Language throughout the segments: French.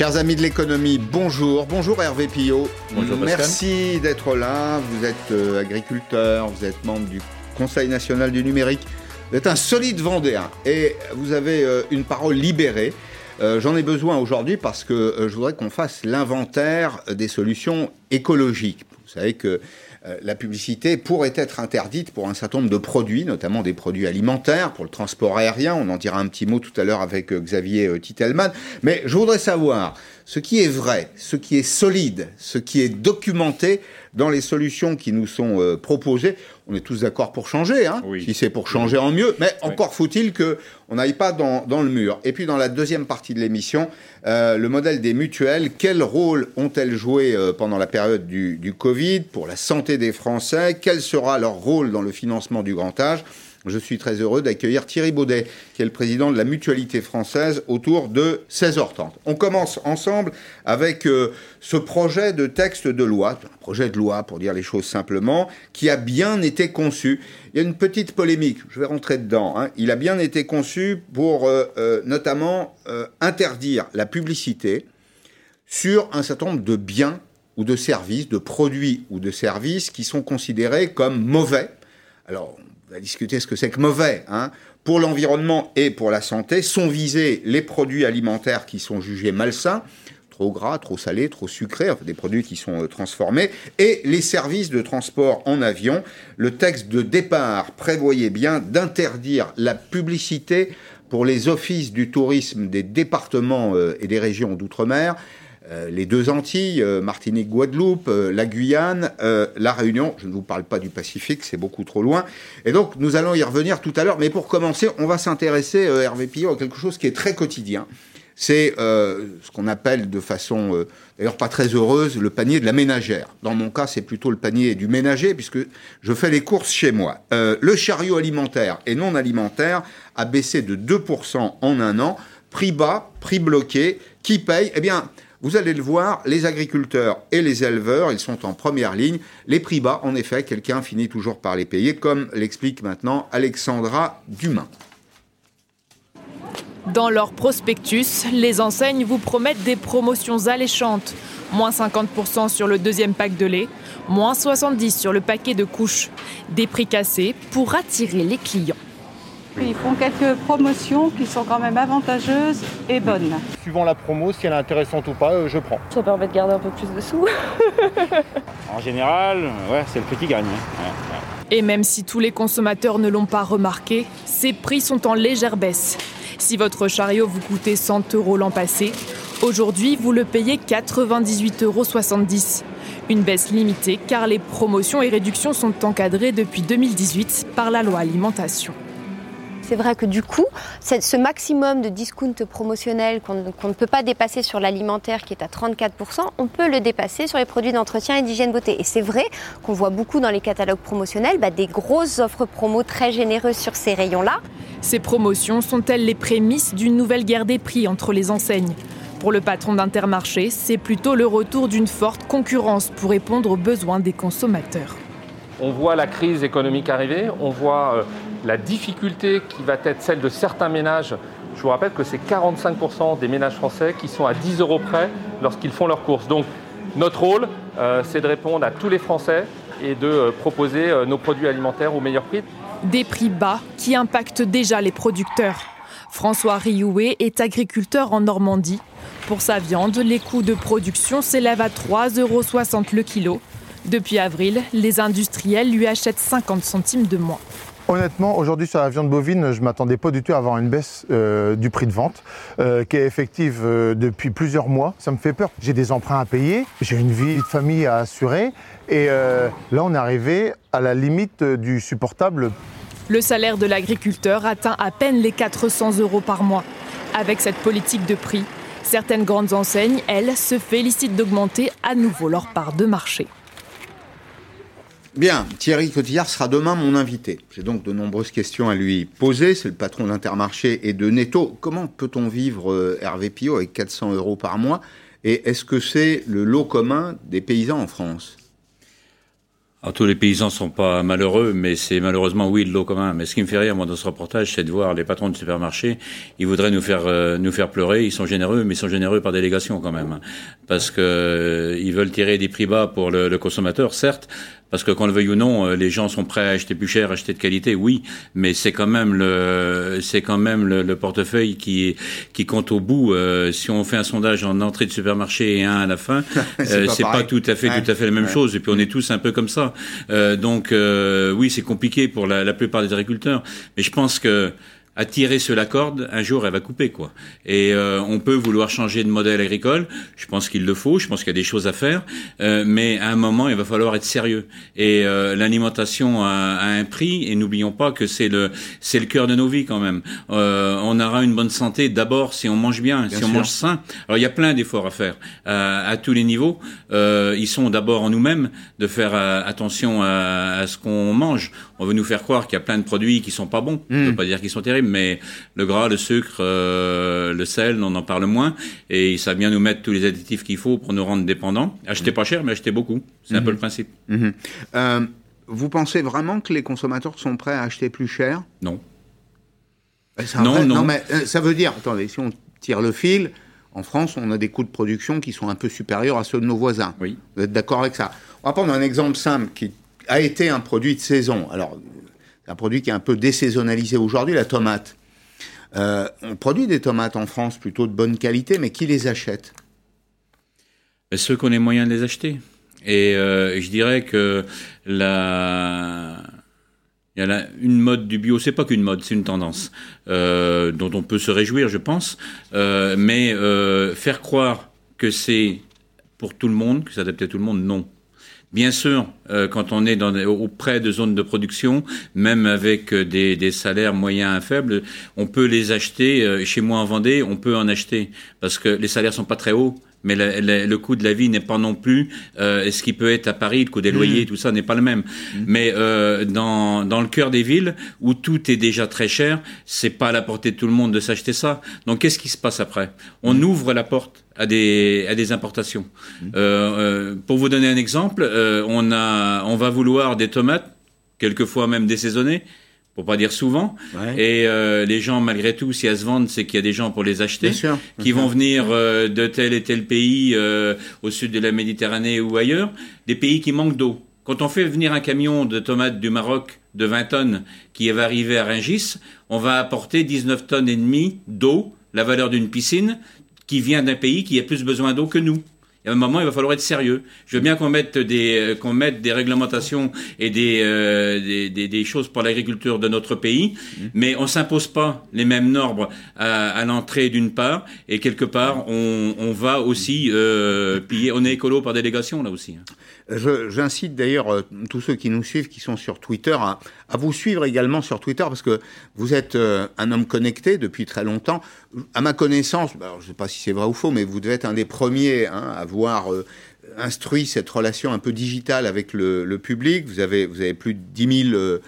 Chers amis de l'économie, bonjour. Bonjour Hervé Pillot. Bonjour Merci d'être là. Vous êtes euh, agriculteur, vous êtes membre du Conseil national du numérique. Vous êtes un solide Vendéen et vous avez euh, une parole libérée. Euh, j'en ai besoin aujourd'hui parce que je voudrais qu'on fasse l'inventaire des solutions écologiques. Vous savez que la publicité pourrait être interdite pour un certain nombre de produits, notamment des produits alimentaires, pour le transport aérien. On en dira un petit mot tout à l'heure avec euh, Xavier euh, Titelman. Mais je voudrais savoir ce qui est vrai, ce qui est solide, ce qui est documenté dans les solutions qui nous sont proposées. On est tous d'accord pour changer, hein, si c'est pour changer en mieux, mais encore faut-il que on n'aille pas dans, dans, le mur. Et puis dans la deuxième partie de l'émission, le modèle des mutuelles, quel rôle ont-elles joué pendant la période du, du Covid pour la santé des Français, quel sera leur rôle dans le financement du grand âge? Je suis très heureux d'accueillir Thierry Baudet, qui est le président de la Mutualité française, autour de 16h30. On commence ensemble avec euh, ce projet de texte de loi, un projet de loi pour dire les choses simplement, qui a bien été conçu. Il y a une petite polémique, je vais rentrer dedans. Hein. Il a bien été conçu pour euh, euh, notamment interdire la publicité sur un certain nombre de biens ou de services, de produits ou de services qui sont considérés comme mauvais. Alors, va discuter ce que c'est que mauvais. Hein. Pour l'environnement et pour la santé, sont visés les produits alimentaires qui sont jugés malsains, trop gras, trop salés, trop sucrés, enfin, des produits qui sont euh, transformés, et les services de transport en avion. Le texte de départ prévoyait bien d'interdire la publicité pour les offices du tourisme des départements euh, et des régions d'outre-mer euh, les deux Antilles, euh, Martinique, Guadeloupe, euh, la Guyane, la Réunion. Je ne vous parle pas du Pacifique, c'est beaucoup trop loin. Et donc, nous allons y revenir tout à l'heure. Mais pour commencer, on va s'intéresser, Hervé Pillot, à quelque chose qui est très quotidien. C'est ce qu'on appelle de façon, d'ailleurs pas très heureuse, le panier de la ménagère. Dans mon cas, c'est plutôt le panier du ménager, puisque je fais les courses chez moi. le chariot alimentaire et non alimentaire a baissé de 2% en un an. Prix bas, prix bloqué. Qui paye? Eh bien, vous allez le voir, les agriculteurs et les éleveurs, ils sont en première ligne. Les prix bas, en effet, quelqu'un finit toujours par les payer, comme l'explique maintenant Alexandra Dumas. Dans leur prospectus, les enseignes vous promettent des promotions alléchantes. Moins 50% sur le deuxième pack de lait, moins 70% sur le paquet de couches. Des prix cassés pour attirer les clients. Ils font quelques promotions qui sont quand même avantageuses et bonnes. Suivant la promo, si elle est intéressante ou pas, euh, je prends. Ça permet de garder un peu plus de sous. en général, ouais, c'est le prix qui gagne. Et même si tous les consommateurs ne l'ont pas remarqué, ces prix sont en légère baisse. Si votre chariot vous coûtait 100 euros l'an passé, aujourd'hui vous le payez 98,70 euros. Une baisse limitée car les promotions et réductions sont encadrées depuis 2018 par la loi alimentation c'est vrai que du coup, ce maximum de discount promotionnel qu'on ne peut pas dépasser sur l'alimentaire qui est à 34%, on peut le dépasser sur les produits d'entretien et d'hygiène beauté. Et c'est vrai qu'on voit beaucoup dans les catalogues promotionnels bah, des grosses offres promo très généreuses sur ces rayons-là. Ces promotions sont-elles les prémices d'une nouvelle guerre des prix entre les enseignes? Pour le patron d'Intermarché, c'est plutôt le retour d'une forte concurrence pour répondre aux besoins des consommateurs. On voit la crise économique arriver, on voit euh, la difficulté qui va être celle de certains ménages, je vous rappelle que c'est 45% des ménages français qui sont à 10 euros près lorsqu'ils font leurs courses. Donc notre rôle, euh, c'est de répondre à tous les Français et de euh, proposer euh, nos produits alimentaires au meilleur prix. Des prix bas qui impactent déjà les producteurs. François Rioué est agriculteur en Normandie. Pour sa viande, les coûts de production s'élèvent à 3,60 euros le kilo. Depuis avril, les industriels lui achètent 50 centimes de moins. Honnêtement, aujourd'hui sur la viande bovine, je ne m'attendais pas du tout à avoir une baisse euh, du prix de vente euh, qui est effective euh, depuis plusieurs mois. Ça me fait peur. J'ai des emprunts à payer, j'ai une vie de famille à assurer et là on est arrivé à la limite du supportable. Le salaire de l'agriculteur atteint à peine les 400 euros par mois. Avec cette politique de prix, certaines grandes enseignes, elles, se félicitent d'augmenter à nouveau leur part de marché. Bien, Thierry Cotillard sera demain mon invité. J'ai donc de nombreuses questions à lui poser. C'est le patron d'Intermarché et de Netto. Comment peut-on vivre, euh, Hervé Pillot, avec 400 euros par mois? Et est-ce que c'est le lot commun des paysans en France? Alors, tous les paysans sont pas malheureux, mais c'est malheureusement oui de l'eau commun. Mais ce qui me fait rire moi dans ce reportage, c'est de voir les patrons de supermarchés. Ils voudraient nous faire euh, nous faire pleurer. Ils sont généreux, mais ils sont généreux par délégation quand même, parce que euh, ils veulent tirer des prix bas pour le, le consommateur, certes, parce que qu'on le veuille ou non, euh, les gens sont prêts à acheter plus cher, acheter de qualité, oui, mais c'est quand même le, c'est quand même le, le, portefeuille qui qui compte au bout. Euh, si on fait un sondage en entrée de supermarché et un à la fin, c'est pas, pas, tout à fait tout à fait la même chose. Et puis on est tous un peu comme ça. Euh, donc oui, c'est compliqué pour la, la plupart des agriculteurs, mais je pense que à tirer sur la corde, un jour elle va couper quoi. Et euh, on peut vouloir changer de modèle agricole, je pense qu'il le faut, je pense qu'il y a des choses à faire, euh, mais à un moment il va falloir être sérieux. Et euh, l'alimentation a, a, un prix, et n'oublions pas que c'est le c'est le cœur de nos vies quand même. Euh, on aura une bonne santé d'abord si on mange bien, bien si sûr. on mange sain. Alors il y a plein d'efforts à faire à, à, tous les niveaux. Euh, ils sont d'abord en nous-mêmes de faire attention à, à ce qu'on mange. On veut nous faire croire qu'il y a plein de produits qui sont pas bons. Mmh. Je veux pas dire qu'ils sont terribles mais le gras, le sucre, euh, le sel, on en parle moins. Et ça vient nous mettre tous les additifs qu'il faut pour nous rendre dépendants. Acheter pas cher, mais acheter beaucoup. C'est mmh. un peu le principe. Mmh. Euh, vous pensez vraiment que les consommateurs sont prêts à acheter plus cher? Non. Non, non, non. mais euh, ça veut dire, attendez, si on tire le fil, en France, on a des coûts de production qui sont un peu supérieurs à ceux de nos voisins. Oui. Vous êtes d'accord avec ça? On va prendre un exemple simple qui a été un produit de saison. Alors, un produit qui est un peu désaisonnalisé aujourd'hui, la tomate. Euh, on produit des tomates en France plutôt de bonne qualité, mais qui les achète? Ceux qui ont les moyens de les acheter. Et euh, je dirais que la... Il y a une mode du bio, c'est pas qu'une mode, c'est une tendance euh, dont on peut se réjouir, je pense. Mais faire croire que c'est pour tout le monde, que c'est adapté à tout le monde, non. Bien sûr, euh, quand on est dans, auprès de zones de production, même avec euh, des, des, salaires moyens à faibles, on peut les acheter. Euh, chez moi en Vendée, on peut en acheter parce que les salaires sont pas très hauts mais le, coût de la vie n'est pas non plus euh, ce qui peut être à Paris, le coût des loyers, mmh. tout ça n'est pas le même. Mmh. Mais euh, dans, dans le cœur des villes où tout est déjà très cher, c'est pas à la portée de tout le monde de s'acheter ça. Donc qu'est-ce qui se passe après? On mmh. ouvre la porte à des, à des importations. Euh, euh, pour vous donner un exemple, euh, on, a, on va vouloir des tomates, quelquefois même désaisonnées, pour pas dire souvent. Ouais. Et euh, les gens, malgré tout, si elles se vendent, c'est qu'il y a des gens pour les acheter, sûr, qui vont venir euh, de tel et tel pays euh, au sud de la Méditerranée ou ailleurs, des pays qui manquent d'eau. Quand on fait venir un camion de tomates du Maroc de 20 tonnes qui va arriver à Rungis, on va apporter 19 tonnes et demie d'eau, la valeur d'une piscine, qui vient d'un pays qui a plus besoin d'eau que nous. Et à un moment, il va falloir être sérieux. Je veux bien qu'on mette des euh, qu'on mette des réglementations et des euh, des, des, des, choses pour l'agriculture de notre pays, mmh. mais on s'impose pas les mêmes normes à, à l'entrée d'une part et quelque part on, on va aussi euh, piller. On est écolo par délégation là aussi. J'incite d'ailleurs euh, tous ceux qui nous suivent, qui sont sur Twitter, à, vous suivre également sur Twitter parce que vous êtes euh, un homme connecté depuis très longtemps. À ma connaissance, bah, je ne sais pas si c'est vrai ou faux, mais vous devez être un des premiers hein, à avoir euh, instruit cette relation un peu digitale avec le, public. Vous avez, vous avez plus de 10 000 euh,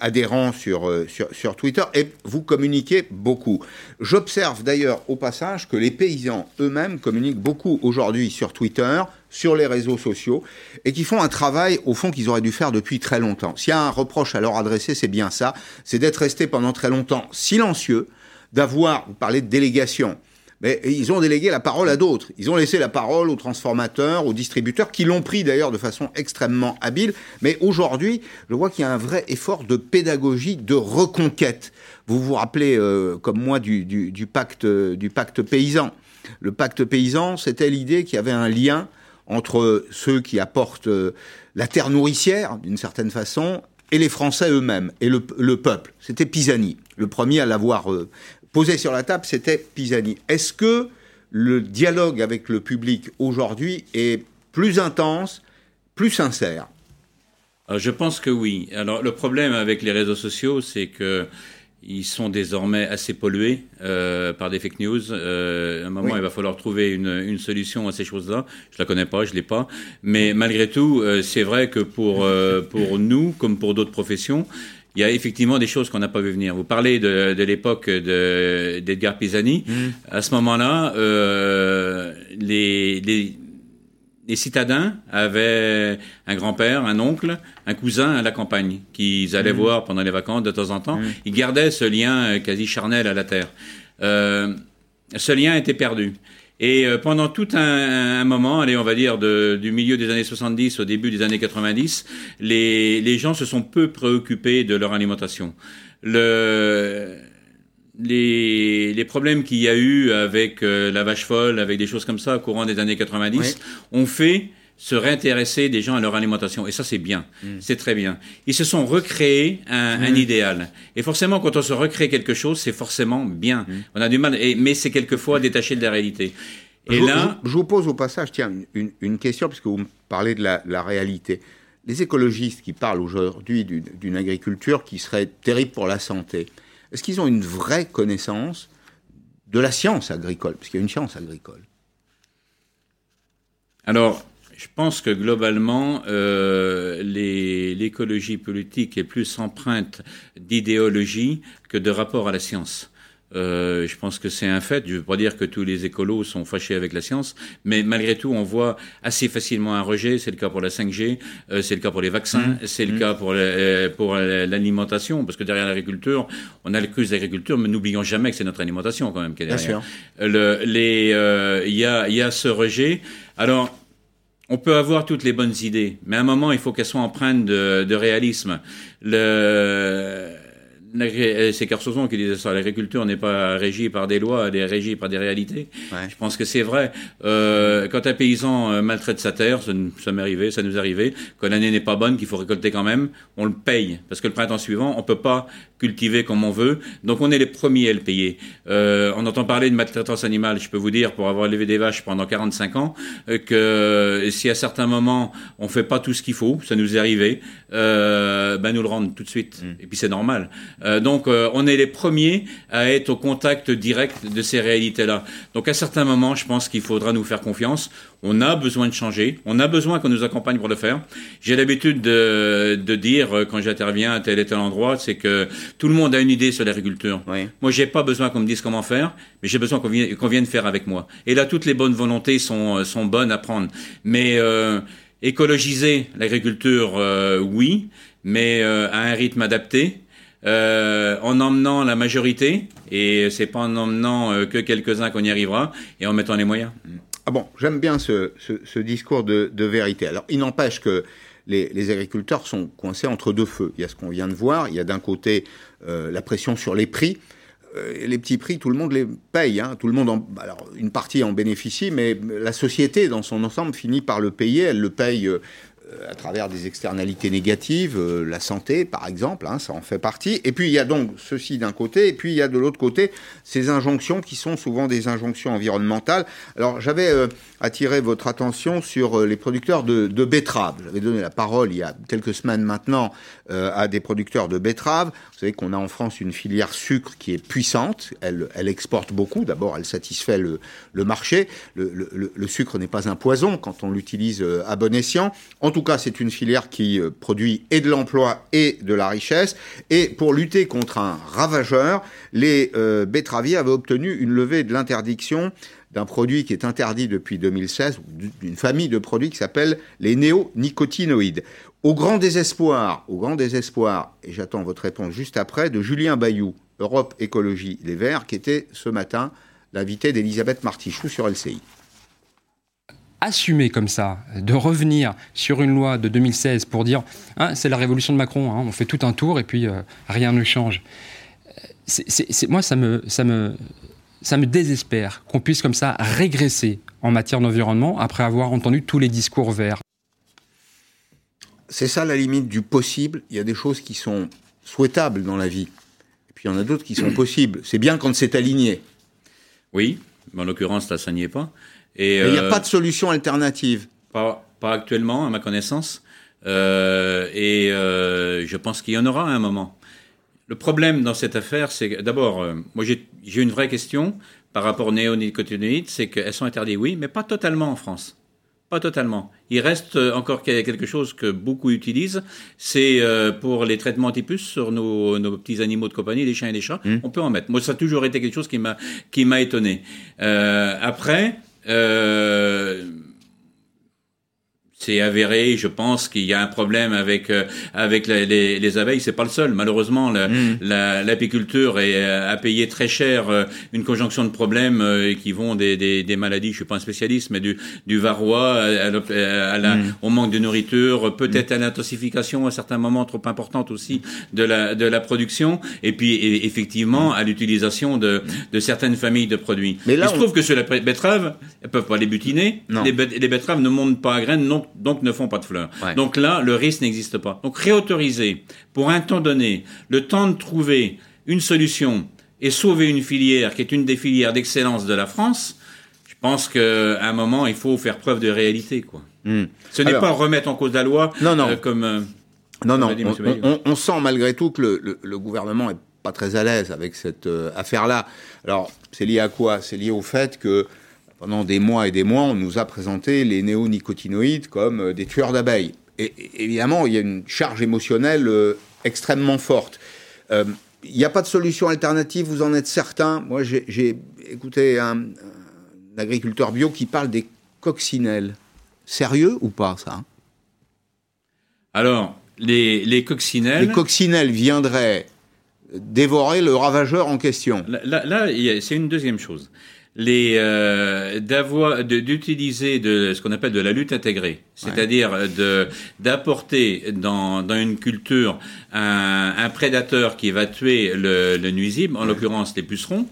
adhérents sur, euh, sur, sur, Twitter et vous communiquez beaucoup. J'observe d'ailleurs au passage que les paysans eux-mêmes communiquent beaucoup aujourd'hui sur Twitter, sur les réseaux sociaux et qui font un travail au fond qu'ils auraient dû faire depuis très longtemps. S'il y a un reproche à leur adresser, c'est bien ça, c'est d'être resté pendant très longtemps silencieux, d'avoir, vous parlez de délégation, mais ils ont délégué la parole à d'autres. Ils ont laissé la parole aux transformateurs, aux distributeurs, qui l'ont pris d'ailleurs de façon extrêmement habile. Mais aujourd'hui, je vois qu'il y a un vrai effort de pédagogie, de reconquête. Vous vous rappelez, euh, comme moi, du, du, pacte, paysan. Le pacte paysan, c'était l'idée qu'il y avait un lien entre ceux qui apportent euh, la terre nourricière, d'une certaine façon, et les Français eux-mêmes, et le, le peuple. C'était Pisani, le premier à l'avoir euh, posé sur la table, c'était Pisani. Est-ce que le dialogue avec le public aujourd'hui est plus intense, plus sincère? Euh, Je pense que oui. Alors le problème avec les réseaux sociaux, c'est que ils sont désormais assez pollués euh, par des fake news. Euh, à un moment, oui. il va falloir trouver une, une, solution à ces choses-là. Je la connais pas, je l'ai pas, mais malgré tout, euh, c'est vrai que pour pour nous, comme pour d'autres professions, il y a effectivement des choses qu'on n'a pas vu venir. Vous parlez de, de l'époque d'Edgar Pisani. Mmh. À ce moment-là, euh, les, les, les citadins avaient un grand-père, un oncle, un cousin à la campagne qu'ils allaient mmh. voir pendant les vacances de temps en temps. Mmh. Ils gardaient ce lien euh, quasi charnel à la terre. Euh, ce lien était perdu. Et euh, pendant tout un, moment, allez, on va dire de, du milieu des années 70 au début des années 90, les, les gens se sont peu préoccupés de leur alimentation. Le, les, les problèmes qu'il y a eu avec euh, la vache folle, avec des choses comme ça au courant des années 90, ont fait se réintéresser des gens à leur alimentation. Et ça, c'est bien. Mm. C'est très bien. Ils se sont recréés un, un, mm. idéal. Et forcément, quand on se recrée quelque chose, c'est forcément bien. Mm. On a du mal, et, mais c'est quelquefois détaché de la réalité. Et je, là, je, vous pose au passage, tiens, une, une, question, puisque vous me parlez de la, la réalité. Les écologistes qui parlent aujourd'hui d'une agriculture qui serait terrible pour la santé, est-ce qu'ils ont une vraie connaissance de la science agricole? Parce qu'il y a une science agricole. Alors, je pense que globalement, euh, l'écologie politique est plus empreinte d'idéologie que de rapport à la science. Euh, je pense que c'est un fait. Je ne veux pas dire que tous les écolos sont fâchés avec la science, mais malgré tout, on voit assez facilement un rejet. C'est le cas pour la 5G, euh, c'est le cas pour les vaccins, mmh. c'est le mmh. cas pour euh, pour l'alimentation, parce que derrière l'agriculture, on a le crues d'agriculture, mais n'oublions jamais que c'est notre alimentation quand même qui est derrière. Bien sûr. Le, les, il y a il y a ce rejet. Alors on peut avoir toutes les bonnes idées, mais à un moment, il faut qu'elles soient empreintes de, réalisme. C'est Carsozon qui disait ça. L'agriculture n'est pas régie par des lois, elle est régie par des réalités. Je pense que c'est vrai. Euh, quand un paysan euh, maltraite sa terre, ça, ça m'est arrivé, ça nous est arrivé. Quand l'année n'est pas bonne, qu'il faut récolter quand même, on le paye parce que le printemps suivant, on peut pas cultiver comme on veut. Donc on est les premiers à le payer. Euh, on entend parler de maltraitance animale. Je peux vous dire, pour avoir élevé des vaches pendant 45 ans, euh, que si à certains moments on fait pas tout ce qu'il faut, ça nous est arrivé, euh, ben nous le rendre tout de suite. Mm. Et puis c'est normal. Euh, donc euh, on est les premiers à être au contact direct de ces réalités-là. Donc à certains moments, je pense qu'il faudra nous faire confiance. On a besoin de changer. On a besoin qu'on nous accompagne pour le faire. J'ai l'habitude de, de dire quand j'interviens à tel et tel endroit, c'est que tout le monde a une idée sur l'agriculture. Oui. Moi, j'ai pas besoin qu'on me dise comment faire, mais j'ai besoin qu'on vienne, vienne, faire avec moi. Et là, toutes les bonnes volontés sont, sont bonnes à prendre. Mais euh, écologiser l'agriculture, euh, oui, mais euh, à un rythme adapté. Euh, en emmenant la majorité, et c'est pas en emmenant euh, que quelques-uns qu'on y arrivera, et en mettant les moyens. Ah bon, j'aime bien ce, discours de, vérité. Alors, il n'empêche que les, agriculteurs sont coincés entre deux feux. Il y a ce qu'on vient de voir, il y a d'un côté euh, la pression sur les prix. Les petits prix, tout le monde les paye. Hein. Tout le monde, alors une partie en bénéficie, mais la société dans son ensemble finit par le payer. Elle le paye à travers des externalités négatives, euh, la santé par exemple, hein, ça en fait partie. Et puis il y a donc ceci d'un côté, et puis il y a de l'autre côté ces injonctions qui sont souvent des injonctions environnementales. Alors j'avais euh, attiré votre attention sur euh, les producteurs de, betteraves. J'avais donné la parole il y a quelques semaines maintenant euh, à des producteurs de betteraves. Vous savez qu'on a en France une filière sucre qui est puissante. Elle, exporte beaucoup. D'abord, elle satisfait le, marché. Le, le, le sucre n'est pas un poison quand on l'utilise à bon escient. En tout cas, c'est une filière qui euh, produit et de l'emploi et de la richesse. Et pour lutter contre un ravageur, les euh, betteraviers avaient obtenu une levée de l'interdiction d'un produit qui est interdit depuis 2016, d'une famille de produits qui s'appelle les néonicotinoïdes. Au grand désespoir, au grand désespoir, et j'attends votre réponse juste après, de Julien Bayou, Europe Écologie Les Verts, qui était ce matin l'invité d'Elisabeth Martichoux sur LCI assumer comme ça, de revenir sur une loi de 2016 pour dire hein, c'est la révolution de Macron, hein, on fait tout un tour et puis euh, rien ne change. C'est, moi, ça me, ça, me, ça me désespère qu'on puisse comme ça régresser en matière d'environnement après avoir entendu tous les discours verts. C'est ça la limite du possible. Il y a des choses qui sont souhaitables dans la vie. Et puis il y en a d'autres qui sont possibles. C'est bien quand c'est aligné. Oui, mais en l'occurrence, là, ça n'y est pas. Et il n'y a euh, pas de solution alternative. Pas, pas actuellement, à ma connaissance. Euh, et euh, je pense qu'il y en aura à un moment. Le problème dans cette affaire, c'est d'abord, euh, moi j'ai une vraie question par rapport aux néonicotinoïdes, c'est qu'elles sont interdites, oui, mais pas totalement en France. Pas totalement. Il reste encore quelque chose que beaucoup utilisent, c'est pour les traitements typus sur nos, nos, petits animaux de compagnie, les chiens et les chats. Mmh. On peut en mettre. Moi, ça a toujours été quelque chose qui m'a étonné. Après, euh, c'est avéré. Je pense qu'il y a un problème avec euh, avec les, les, les abeilles. C'est pas le seul. Malheureusement, Mm. l'apiculture est euh, a payé très cher euh, une conjonction de problèmes euh, qui vont des, des, des, maladies. Je suis pas un spécialiste, mais du du varroa à, à, à la, Mm. au manque de nourriture, peut-être à l'intensification à certains moments trop importante aussi de la de la production, et puis et, effectivement à l'utilisation de de certaines familles de produits. Mais là, Il se on- trouve que sur la betterave, elles peuvent pas les butiner. Non. Les, les betteraves ne montent pas à graines, donc, donc ne font pas de fleurs. Ouais. Donc là, le risque n'existe pas. Donc réautoriser pour un temps donné, le temps de trouver une solution et sauver une filière qui est une des filières d'excellence de la France, je pense qu'à un moment, il faut faire preuve de réalité, quoi. Hmm. Ce n'est Alors- pas remettre en cause la loi Non, non. euh, comme. euh, Non, non, on, on- on sent malgré tout que le, le- le gouvernement est pas très à l'aise avec cette euh, affaire-là. Alors, c'est lié à quoi? C'est lié au fait que pendant des mois et des mois, on nous a présenté les néonicotinoïdes comme euh, des tueurs d'abeilles. Et, et évidemment, il y a une charge émotionnelle euh, extrêmement forte. Euh, Il n'y a pas de solution alternative, vous en êtes certain? Moi, j'ai- écouté un, un agriculteur bio qui parle des coccinelles. Sérieux ou pas, ça? Alors, les, les coccinelles. Les coccinelles viendraient dévorer le ravageur en question. Là, c'est une deuxième chose. Les euh, d'avoir d'utiliser de ce qu'on appelle de la lutte intégrée, c'est-à-dire de d'apporter dans dans une culture un, un prédateur qui va tuer le, le nuisible, en l'occurrence les pucerons.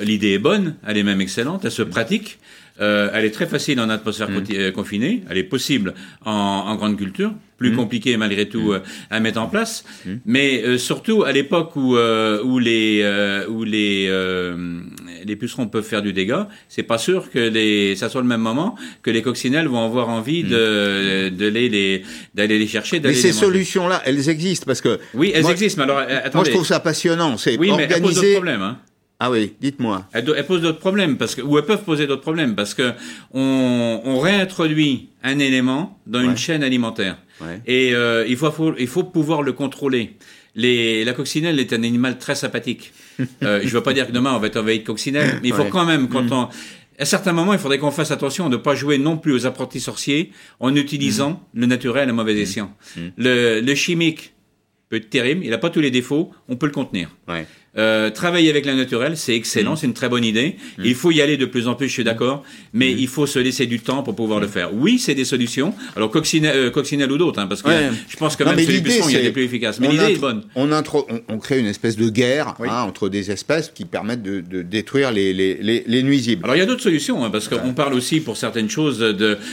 L'idée est bonne, elle est même excellente, elle se pratique. Euh, elle est très facile en atmosphère euh, confinée. Elle est possible en, en grande culture, plus compliquée malgré tout euh, à mettre en place. Mais euh, surtout à l'époque où euh, où les euh, où les euh, les pucerons peuvent faire du dégât, c'est pas sûr que les ça soit le même moment que les coccinelles vont avoir envie de de les les d'aller les chercher. Mais ces solutions-là, elles existent parce que Oui, elles Moi- existent. Mais alors, euh, attendez. moi je trouve ça passionnant. C'est Oui, mais organiser. problèmes. Hein. Ah oui, dites-moi. Elles, posent d'autres problèmes parce que ou elles peuvent poser d'autres problèmes parce que on, on réintroduit un élément dans Ouais. une chaîne alimentaire Ouais. et euh, il faut, faut il faut pouvoir le contrôler. Les, la coccinelle est un animal très sympathique. Euh, je veux pas dire que demain on va être envahi de coccinelle, mais il faut Ouais. quand même quand Mm. on à certains moments, il faudrait qu'on fasse attention de ne pas jouer non plus aux apprentis sorciers en utilisant le naturel à mauvais escient. Mm. Le, le chimique peut être terrible, il n'a pas tous les défauts, on peut le contenir. Ouais. Euh, travailler avec la naturelle, c'est excellent, c'est une très bonne idée. Il faut y aller de plus en plus, je suis d'accord, mais il faut se laisser du temps pour pouvoir le faire. Oui, c'est des solutions. Alors coccinelle, euh, coccinelle ou d'autres, hein, parce que Ouais. je pense que Non, même pucerons, il y a des plus efficaces. Mais l'idée est bonne. On, intro- on, on crée une espèce de guerre Oui. hein, entre des espèces qui permettent de, de détruire les, les, les, les nuisibles. Alors il y a d'autres solutions, hein, parce qu'on parle aussi pour certaines choses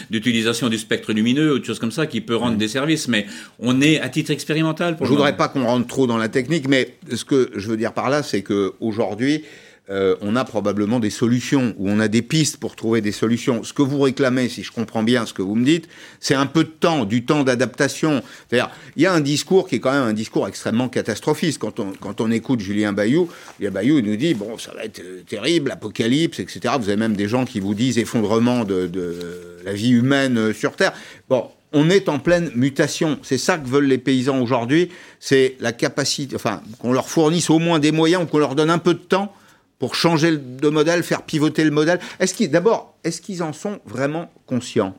d'utilisation du spectre lumineux ou de choses comme ça qui peut rendre des services, mais on est à titre expérimental pour Je voudrais pas qu'on rentre trop dans la technique, mais ce que je veux dire par là, c'est que aujourd'hui, euh, on a probablement des solutions ou on a des pistes pour trouver des solutions. Ce que vous réclamez, si je comprends bien ce que vous me dites, c'est un peu de temps, du temps d'adaptation. Il y a un discours qui est quand même un discours extrêmement catastrophiste. Quand on, quand on écoute Julien Bayou, Julien Bayou il nous dit bon, ça va être euh, terrible, apocalypse, etc. Vous avez même des gens qui vous disent effondrement de, de la vie humaine euh, sur Terre. Bon, on est en pleine mutation. C'est ça que veulent les paysans aujourd'hui. C'est la capacité, enfin, qu'on leur fournisse au moins des moyens ou qu'on leur donne un peu de temps pour changer de modèle, faire pivoter le modèle. Est-ce qu'ils, d'abord, est-ce qu'ils en sont vraiment conscients?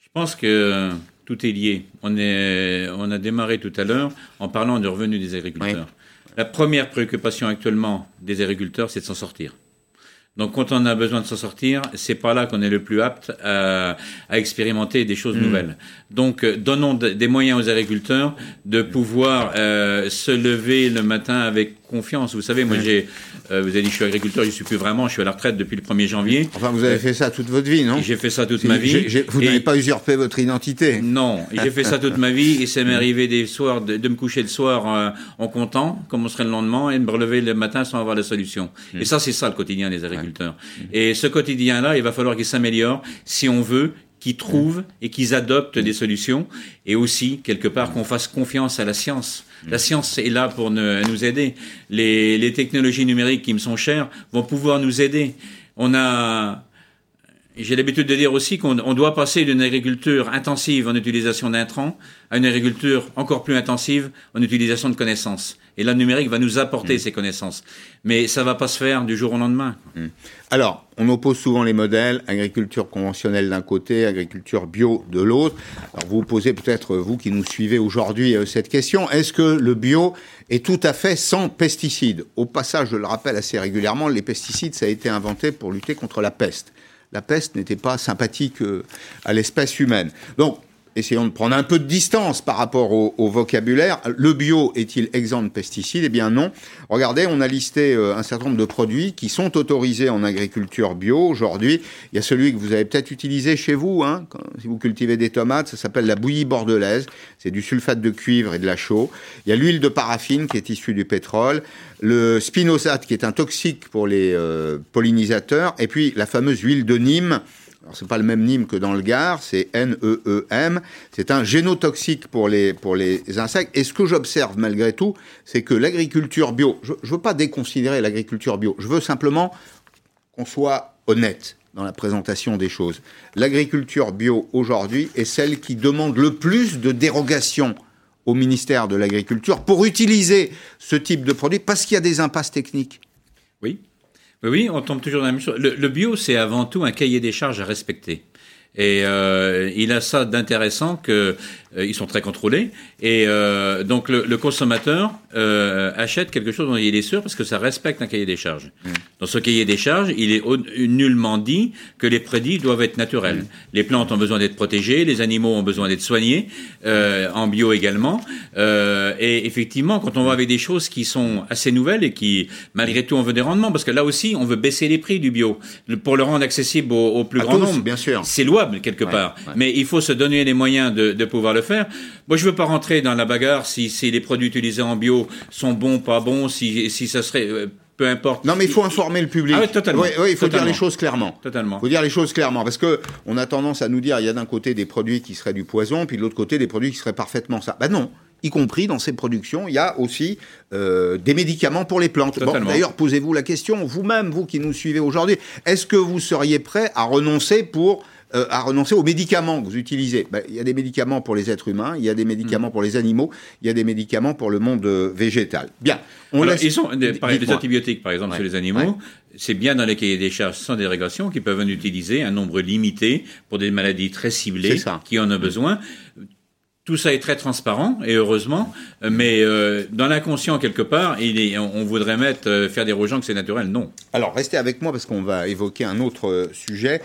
Je pense que tout est lié. On, est, on a démarré tout à l'heure en parlant du revenu des agriculteurs. La première préoccupation actuellement des agriculteurs, c'est de s'en sortir. Donc, quand on a besoin de s'en sortir, c'est pas là qu'on est le plus apte à, à expérimenter des choses nouvelles. Donc, euh, donnons de- des moyens aux agriculteurs de pouvoir euh, se lever le matin avec confiance. Vous savez, moi, j'ai, euh, vous avez dit, je suis agriculteur, je suis plus vraiment, je suis à la retraite depuis le 1er janvier. Enfin, vous avez fait ça toute votre vie, non J'ai fait ça toute ma vie. Vous n'avez pas usurpé votre identité. non, j'ai fait ça toute ma vie et ça m'est arrivé des soirs de, de me coucher le soir euh, en comptant comme on serait le lendemain et de me relever le matin sans avoir la solution. Et ça, c'est ça le quotidien des agriculteurs. Et ce quotidien-là, il va falloir qu'il s'améliore si on veut qu'ils trouvent et qu'ils adoptent des solutions et aussi quelque part qu'on fasse confiance à la science. La science est là pour ne- nous aider. Les, les technologies numériques qui me sont chères vont pouvoir nous aider. On a j'ai l'habitude de dire aussi qu'on doit passer d'une agriculture intensive en utilisation d'intrants à une agriculture encore plus intensive en utilisation de connaissances. Et là, le numérique va nous apporter mm. ces connaissances. Mais ça va pas se faire du jour au lendemain. Mm. Alors, on oppose souvent les modèles, agriculture conventionnelle d'un côté, agriculture bio de l'autre. Alors, vous posez peut-être, vous qui nous suivez aujourd'hui, euh, cette question. Est-ce que le bio est tout à fait sans pesticides? Au passage, je le rappelle assez régulièrement, les pesticides, ça a été inventé pour lutter contre la peste la peste n'était pas sympathique euh, à l'espèce humaine. Essayons de prendre un peu de distance par rapport au, vocabulaire. Le bio est-il exempt de pesticides? Eh bien non. Regardez, on a listé euh, un certain nombre de produits qui sont autorisés en agriculture bio aujourd'hui. Il y a celui que vous avez peut-être utilisé chez vous, hein, si vous cultivez des tomates, ça s'appelle la bouillie bordelaise. C'est du sulfate de cuivre et de la chaux. Il y a l'huile de paraffine qui est issue du pétrole, le spinosate qui est un toxique pour les euh, pollinisateurs, et puis la fameuse huile de Nîmes alors c'est pas le même Nîmes que dans le Gard, c'est N-E-E-M. C'est un génotoxique pour les, pour les insectes. Et ce que j'observe malgré tout, c'est que l'agriculture bio, je ne veux pas déconsidérer l'agriculture bio, je veux simplement qu'on soit honnête dans la présentation des choses. L'agriculture bio aujourd'hui est celle qui demande le plus de dérogations au ministère de l'Agriculture pour utiliser ce type de produit parce qu'il y a des impasses techniques. Oui, oui, on tombe toujours dans la même chose. Le, bio, c'est avant tout un cahier des charges à respecter. Et euh, il a ça d'intéressant que ils sont très contrôlés. Et euh, donc le, consommateur euh, achète quelque chose dont il est sûr parce que ça respecte un cahier des charges. Mm. Dans ce cahier des charges, il est nullement dit que les prédits doivent être naturels. Mm. Les plantes ont besoin d'être protégées, les animaux ont besoin d'être soignés, en bio également. et effectivement, quand on va avec des choses qui sont assez nouvelles et qui, malgré tout, on veut des rendements, parce que là aussi, on veut baisser les prix du bio pour le rendre accessible au, plus grand nombre. Bien sûr. C'est louable quelque part, mais il faut se donner les moyens de, de pouvoir le faire. Moi, je veux pas rentrer dans la bagarre si, si les produits utilisés en bio sont bons, pas bons, si, si ça serait euh, peu importe. Non, mais il faut informer le public. Ah oui, totalement. Oui, il faut dire les choses clairement. Totalement. Il faut dire les choses clairement, parce que on a tendance à nous dire, il y a d'un côté des produits qui seraient du poison, puis de l'autre côté des produits qui seraient parfaitement ça. Ben non. Y compris dans ces productions, il y a aussi euh, des médicaments pour les plantes. Bon, D'ailleurs, posez-vous la question, vous-même, vous qui nous suivez aujourd'hui, est-ce que vous seriez prêt à renoncer pour euh, à renoncer aux médicaments que vous utilisez. Ben, il y a des médicaments pour les êtres humains, il y a des médicaments mm. pour les animaux, il y a des médicaments pour le monde euh, végétal. Bien. On laisse... ils sont, des, antibiotiques, par exemple, sur les animaux. C'est bien dans les cahiers des charges sans dérogation qu'ils peuvent en utiliser un nombre limité pour des maladies très ciblées qui en ont besoin. Tout ça est très transparent et heureusement, mais euh, dans l'inconscient quelque part, il est, on, voudrait mettre euh, faire des gens que c'est naturel. Non. Alors restez avec moi parce qu'on va évoquer un autre euh, sujet.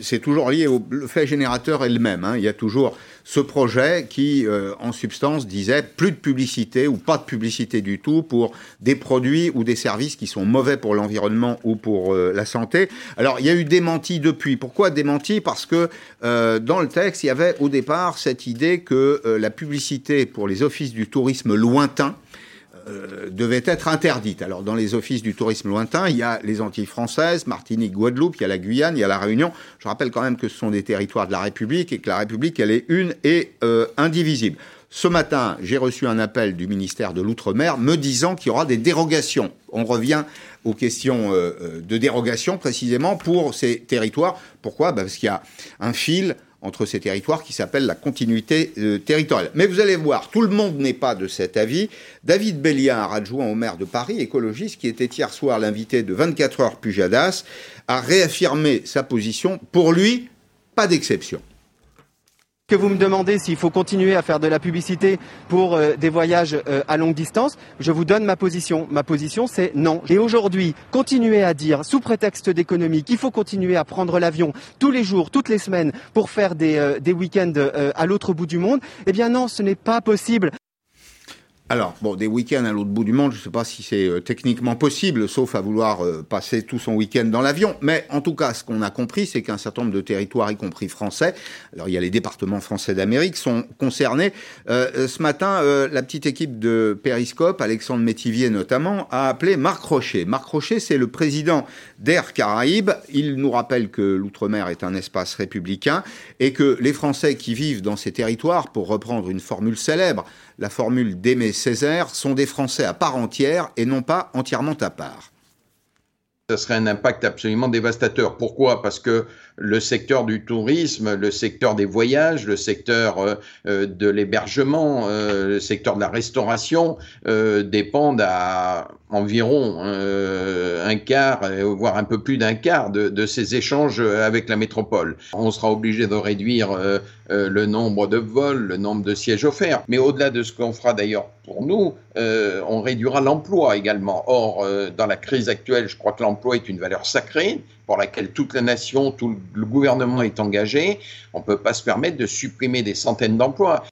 c'est toujours lié au fait générateur est le même. Hein. Il y a toujours ce projet qui, euh, en substance, disait plus de publicité ou pas de publicité du tout pour des produits ou des services qui sont mauvais pour l'environnement ou pour euh, la santé. Alors, il y a eu démenti depuis. Pourquoi démenti? Parce que euh, dans le texte, il y avait au départ cette idée que la publicité pour les offices du tourisme lointain euh, devait être interdite. Alors dans les offices du tourisme lointain, il y a les Antilles françaises, Martinique, Guadeloupe, il y a la Guyane, il y a la Réunion. Je rappelle quand même que ce sont des territoires de la République et que la République, elle est une et euh, indivisible. Ce matin, j'ai reçu un appel du ministère de l'Outre-mer me disant qu'il y aura des dérogations. On revient aux questions euh, de dérogation précisément pour ces territoires. Pourquoi? Bah, Parce qu'il y a un fil entre ces territoires qui s'appelle la continuité euh, territoriale. Mais vous allez voir, tout le monde n'est pas de cet avis. David Béliard, adjoint au maire de Paris, écologiste, qui était hier soir l'invité de 24 heures Pujadas, a réaffirmé sa position. Pour lui, pas d'exception que vous me demandez s'il faut continuer à faire de la publicité pour euh, des voyages euh, à longue distance, je vous donne ma position. Ma position, c'est non. Et aujourd'hui, continuer à dire, sous prétexte d'économie, qu'il faut continuer à prendre l'avion tous les jours, toutes les semaines, pour faire des, euh, des week-ends à l'autre bout du monde, eh bien non, ce n'est pas possible. Alors, bon, des week-ends à l'autre bout du monde, je ne sais pas si c'est euh, techniquement possible, sauf à vouloir euh, passer tout son week-end dans l'avion. Mais en tout cas, ce qu'on a compris, c'est qu'un certain nombre de territoires, y compris français, alors il y a les départements français d'Amérique, sont concernés. Euh, ce matin, la petite équipe de Périscope, Alexandre Métivier notamment, a appelé Marc Rocher. Marc Rocher, c'est le président d'Air Caraïbes. Il nous rappelle que l'outre-mer est un espace républicain et que les Français qui vivent dans ces territoires, pour reprendre une formule célèbre, la formule d'Aimé Césaire, sont des Français à part entière et non pas entièrement à part. ça serait un impact absolument dévastateur. Pourquoi? Parce que le secteur du tourisme, le secteur des voyages, le secteur euh, euh, de l'hébergement, euh, le secteur de la restauration dépendent à environ un quart, voire un peu plus d'un quart de, de, ces échanges avec la métropole. On sera obligé de réduire le nombre de vols, le nombre de sièges offerts. Mais au-delà de ce qu'on fera d'ailleurs pour nous, on réduira l'emploi également. Or, dans la crise actuelle, je crois que l'emploi est une valeur sacrée pour laquelle toute la nation, tout le gouvernement est engagé, on ne peut pas se permettre de supprimer des centaines d'emplois.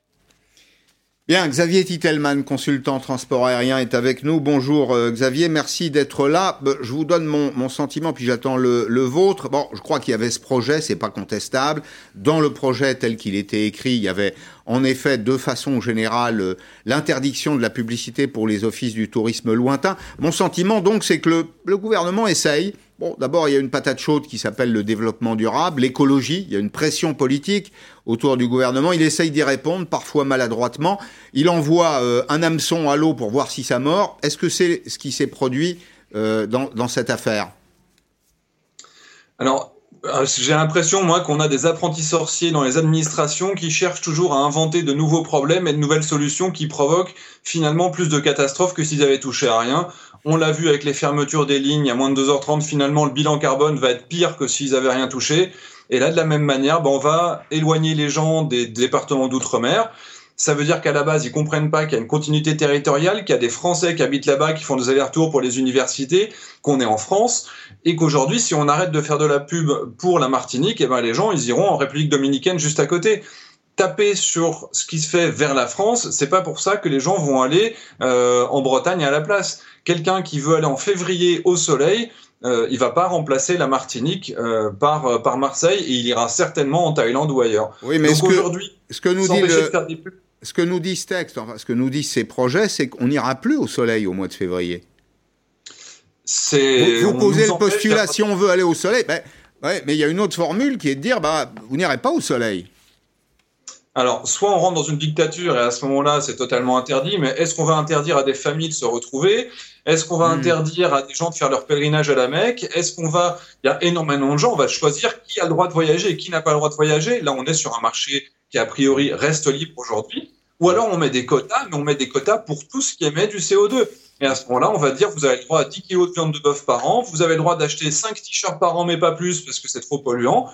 Bien, Xavier Titelman, consultant transport aérien, est avec nous. Bonjour euh, Xavier, merci d'être là. Je vous donne mon, sentiment, puis j'attends le, le, vôtre. Bon, je crois qu'il y avait ce projet, c'est pas contestable. Dans le projet tel qu'il était écrit, il y avait en effet, de façon générale, euh, l'interdiction de la publicité pour les offices du tourisme lointain. Mon sentiment, donc, c'est que le, le gouvernement essaye D'abord, il y a une patate chaude qui s'appelle le développement durable, l'écologie. Il y a une pression politique autour du gouvernement. Il essaye d'y répondre, parfois maladroitement. Il envoie euh, un hameçon à l'eau pour voir si ça mord. Est-ce que c'est ce qui s'est produit euh, dans, dans, cette affaire? Alors, euh, j'ai l'impression, moi, qu'on a des apprentis sorciers dans les administrations qui cherchent toujours à inventer de nouveaux problèmes et de nouvelles solutions qui provoquent finalement plus de catastrophes que s'ils avaient touché à rien. On l'a vu avec les fermetures des lignes à moins de 2h30, finalement, le bilan carbone va être pire que s'ils avaient rien touché. Et là, de la même manière, ben, on va éloigner les gens des départements d'outre-mer. Ça veut dire qu'à la base, ils comprennent pas qu'il y a une continuité territoriale, qu'il y a des Français qui habitent là-bas, qui font des allers-retours pour les universités, qu'on est en France, et qu'aujourd'hui, si on arrête de faire de la pub pour la Martinique, eh ben, les gens, ils iront en République dominicaine juste à côté taper sur ce qui se fait vers la France, c'est pas pour ça que les gens vont aller euh, en Bretagne à la place. Quelqu'un qui veut aller en février au soleil, euh, il va pas remplacer la Martinique euh, par par Marseille et il ira certainement en Thaïlande ou ailleurs. Oui, mais aujourd'hui, ce que nous dit le... ce que nous dit ce texte, enfin, ce que nous disent ces projets, c'est qu'on n'ira plus au soleil au mois de février. C'est vous, posez le postulat si on veut aller au soleil, ben, ouais, mais il y a une autre formule qui est de dire bah vous n'irez pas au soleil. Alors, soit on rentre dans une dictature et à ce moment-là, c'est totalement interdit, mais est-ce qu'on va interdire à des familles de se retrouver? Est-ce qu'on va hmm. interdire à des gens de faire leur pèlerinage à la Mecque? Est-ce qu'on va... Il y a énormément de gens, on va choisir qui a le droit de voyager et qui n'a pas le droit de voyager. Là, on est sur un marché qui, a priori, reste libre aujourd'hui. Ou alors, on met des quotas, mais on met des quotas pour tout ce qui émet du CO2. Et à ce moment-là, on va dire, vous avez le droit à 10 kilos de viande de bœuf par an, vous avez le droit d'acheter 5 t-shirts par an, mais pas plus, parce que c'est trop polluant.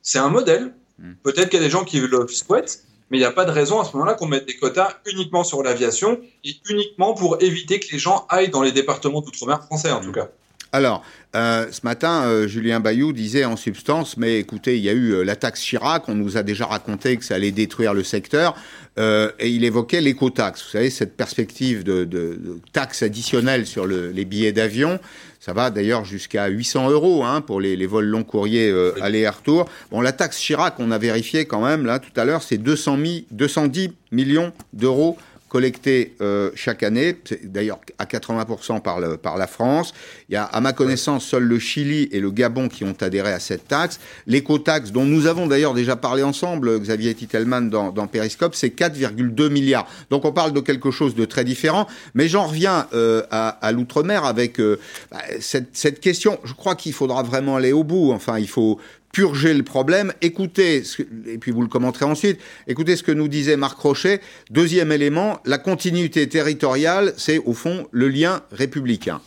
C'est un modèle. Hmm. Peut-être qu'il y a des gens qui le souhaitent, mais il n'y a pas de raison à ce moment-là qu'on mette des quotas uniquement sur l'aviation et uniquement pour éviter que les gens aillent dans les départements d'outre-mer français, en tout cas. Alors, euh, ce matin, euh, Julien Bayou disait en substance, mais écoutez, il y a eu euh, la taxe Chirac, on nous a déjà raconté que ça allait détruire le secteur, et il évoquait l'écotaxe. Vous savez, cette perspective de, de, de taxe additionnelle sur le, les billets d'avion, ça va d'ailleurs jusqu'à 800 euros hein, pour les, les, vols long courriers aller-retour. Bon, la taxe Chirac, on a vérifié quand même là tout à l'heure, c'est 210 millions d'euros collecté euh, chaque année, d'ailleurs à 80% par, le, par la France. Il y a, à ma connaissance, seuls le Chili et le Gabon qui ont adhéré à cette taxe. L'éco-taxe, dont nous avons d'ailleurs déjà parlé ensemble, Xavier Titelman, dans, dans Periscope, c'est 4,2 milliards. Donc on parle de quelque chose de très différent. Mais j'en reviens euh, à, à l'outre-mer avec euh, bah, cette, cette question. Je crois qu'il faudra vraiment aller au bout. Enfin, il faut purger le problème. Écoutez, et puis vous le commenterez ensuite, écoutez ce que nous disait Marc Rochet. Deuxième élément, la continuité territoriale, c'est au fond le lien républicain.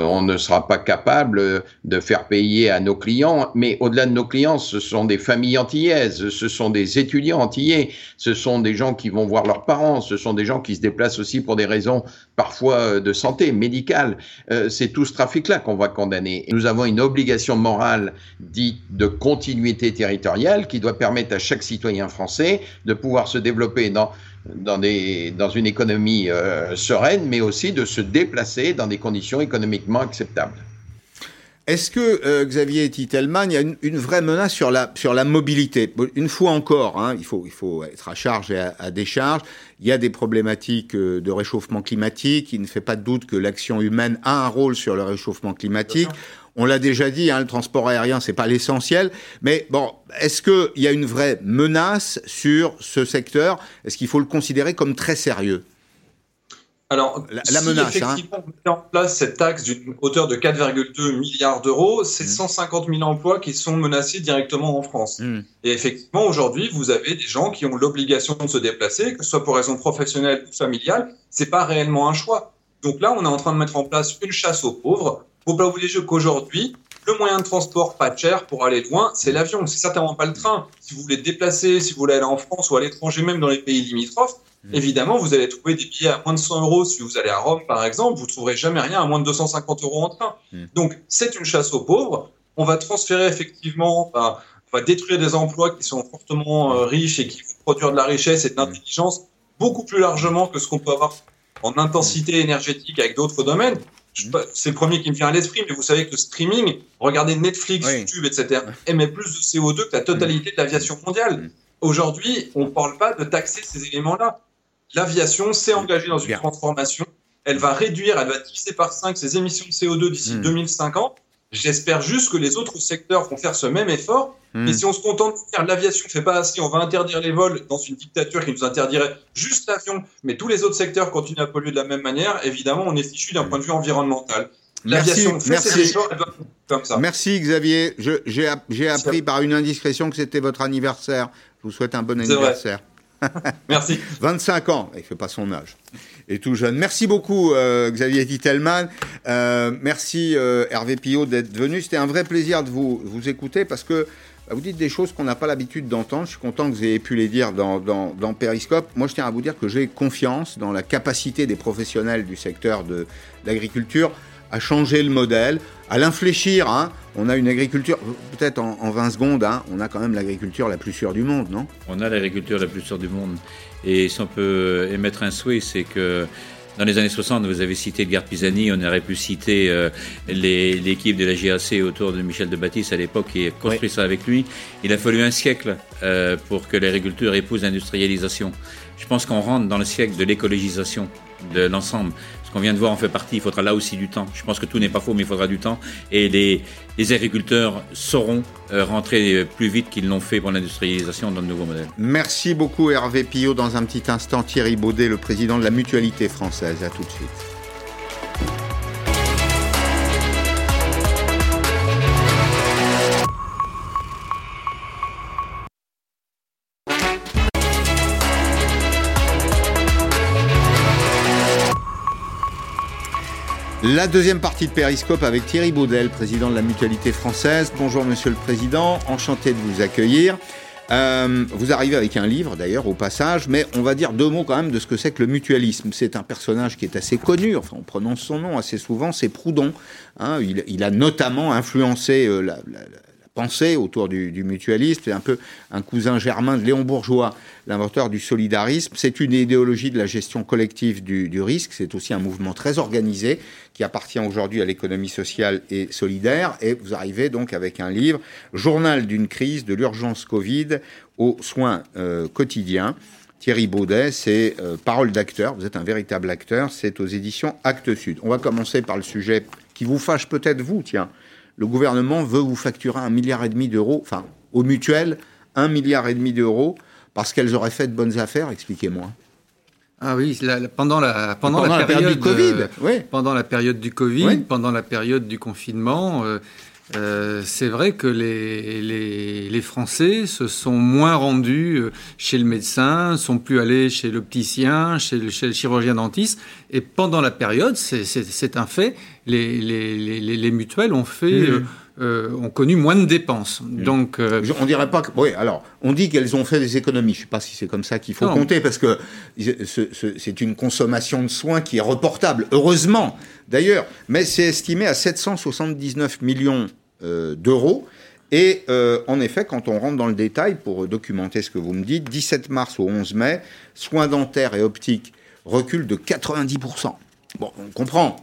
On ne sera pas capable de faire payer à nos clients, mais au-delà de nos clients, ce sont des familles antillaises, ce sont des étudiants antillais, ce sont des gens qui vont voir leurs parents, ce sont des gens qui se déplacent aussi pour des raisons parfois de santé, médicale. Euh, c'est tout ce trafic-là qu'on va condamner. Nous avons une obligation morale dite de continuité territoriale qui doit permettre à chaque citoyen français de pouvoir se développer dans dans, des, dans une économie euh, sereine, mais aussi de se déplacer dans des conditions économiquement acceptables. Est-ce que, euh, Xavier Titelman, il y a une, vraie menace sur la, sur la mobilité? Une fois encore, hein, il, faut, il faut être à charge et à, décharge. Il y a des problématiques euh, de réchauffement climatique. Il ne fait pas de doute que l'action humaine a un rôle sur le réchauffement climatique. On l'a déjà dit, hein, le transport aérien, c'est pas l'essentiel. Mais bon, est-ce qu'il y a une vraie menace sur ce secteur? Est-ce qu'il faut le considérer comme très sérieux? Alors, la, si menace. Hein. Effectivement, on met en place cette taxe d'une hauteur de 4,2 milliards d'euros, c'est 150 Mm. 000 emplois qui sont menacés directement en France. Mmh. Et effectivement, aujourd'hui, vous avez des gens qui ont l'obligation de se déplacer, que ce soit pour raison professionnelle ou familiale. C'est pas réellement un choix. Donc là, on est en train de mettre en place une chasse aux pauvres. Faut pas oublier qu'aujourd'hui, le moyen de transport pas cher pour aller loin, c'est l'avion. C'est certainement pas le train. Si vous voulez déplacer, si vous voulez aller en France ou à l'étranger, même dans les pays limitrophes, évidemment, vous allez trouver des billets à moins de 100 euros. Si vous allez à Rome, par exemple, vous trouverez jamais rien à moins de 250 euros en train. Donc, c'est une chasse aux pauvres. On va transférer effectivement, on va détruire des emplois qui sont fortement euh, riches et qui vont produire de la richesse et de l'intelligence beaucoup plus largement que ce qu'on peut avoir en intensité énergétique avec d'autres domaines. C'est le premier qui me vient à l'esprit, mais vous savez que le streaming, regardez Netflix, YouTube, etc., émet plus de CO2 que la totalité de l'aviation mondiale. Aujourd'hui, on ne parle pas de taxer ces éléments-là. L'aviation s'est engagée dans une transformation. Elle va réduire, elle va diviser par 5 ses émissions de CO2 d'ici 2050. J'espère juste que les autres secteurs vont faire ce même effort. Mm. Mais si on se contente de dire l'aviation fait pas assez, on va interdire les vols dans une dictature qui nous interdirait juste l'avion, mais tous les autres secteurs continuent à polluer de la même manière, évidemment, on est fichu d'un point de vue environnemental. L'aviation fait merci. ses efforts, elle doit comme ça. Merci Xavier. J'ai app- j'ai appris par une indiscrétion que c'était votre anniversaire. Je vous souhaite un bon anniversaire. Merci. 25 ans, il ne fait pas son âge. Et tout jeune. Merci beaucoup euh, Xavier Dittelman. Euh, merci euh, Hervé Pillot d'être venu. C'était un vrai plaisir de vous, écouter parce que vous dites des choses qu'on n'a pas l'habitude d'entendre. Je suis content que vous ayez pu les dire dans, dans, dans Periscope. Moi, je tiens à vous dire que j'ai confiance dans la capacité des professionnels du secteur de l'agriculture à changer le modèle, à l'infléchir. hein. On a une agriculture, peut-être en, en 20 secondes, hein, on a quand même l'agriculture la plus sûre du monde, non? On a l'agriculture la plus sûre du monde. Et si on peut émettre un souhait, c'est que dans les années 60, vous avez cité Edgar Pisani, on aurait pu citer euh, l'équipe de la GAC autour de Michel de Baptiste à l'époque qui a construit ça avec lui. Il a fallu un siècle euh, pour que l'agriculture épouse l'industrialisation. Je pense qu'on rentre dans le siècle de l'écologisation de l'ensemble. Ce qu'on vient de voir en fait partie, il faudra là aussi du temps. Je pense que tout n'est pas faux, mais il faudra du temps. Et les, agriculteurs sauront euh, rentrer euh, plus vite qu'ils l'ont fait pour l'industrialisation dans de nouveaux modèles. Merci beaucoup Hervé Pillot. Dans un petit instant, Thierry Baudet, le président de la mutualité française. À tout de suite. La deuxième partie de Périscope avec Thierry Baudel, président de la Mutualité française. Bonjour Monsieur le Président, enchanté de vous accueillir. Euh, vous arrivez avec un livre d'ailleurs au passage, mais on va dire deux mots quand même de ce que c'est que le mutualisme. C'est un personnage qui est assez connu, enfin on prononce son nom assez souvent, c'est Proudhon. hein. il, il a notamment influencé euh, la, la- autour du, mutualisme. C'est un peu un cousin germain de Léon Bourgeois, l'inventeur du solidarisme. C'est une idéologie de la gestion collective du, du risque. C'est aussi un mouvement très organisé qui appartient aujourd'hui à l'économie sociale et solidaire. Et vous arrivez donc avec un livre, Journal d'une crise de l'urgence Covid aux soins euh, quotidiens. Thierry Baudet, c'est euh, Parole d'acteur. Vous êtes un véritable acteur. C'est aux éditions Actes Sud. On va commencer par le sujet qui vous fâche peut-être vous, tiens. Le gouvernement veut vous facturer un milliard et demi d'euros, enfin, aux mutuelles, un milliard et demi d'euros, parce qu'elles auraient fait de bonnes affaires. Expliquez-moi. Ah oui, la- la- pendant la pendant, Pendant la période du Covid, euh, oui. pendant la période du Covid, Oui. pendant la période du confinement, euh, euh, c'est vrai que les, les, les Français se sont moins rendus euh, chez le médecin, sont plus allés chez l'opticien, chez le, chez le chirurgien dentiste. Et pendant la période, c'est un fait, les, les, les, les- les mutuelles ont fait, euh, euh, ont connu moins de dépenses. Donc, euh, on dirait pas que. Oui, alors, on dit qu'elles ont fait des économies. Je ne sais pas si c'est comme ça qu'il faut Non. compter, parce que ce- ce- c'est une consommation de soins qui est reportable, heureusement d'ailleurs, mais c'est estimé à 779 millions euh, d'euros. Et en effet, quand on rentre dans le détail, pour documenter ce que vous me dites, 17 mars au 11 mai, soins dentaires et optiques reculent de 90%. Bon, on comprend,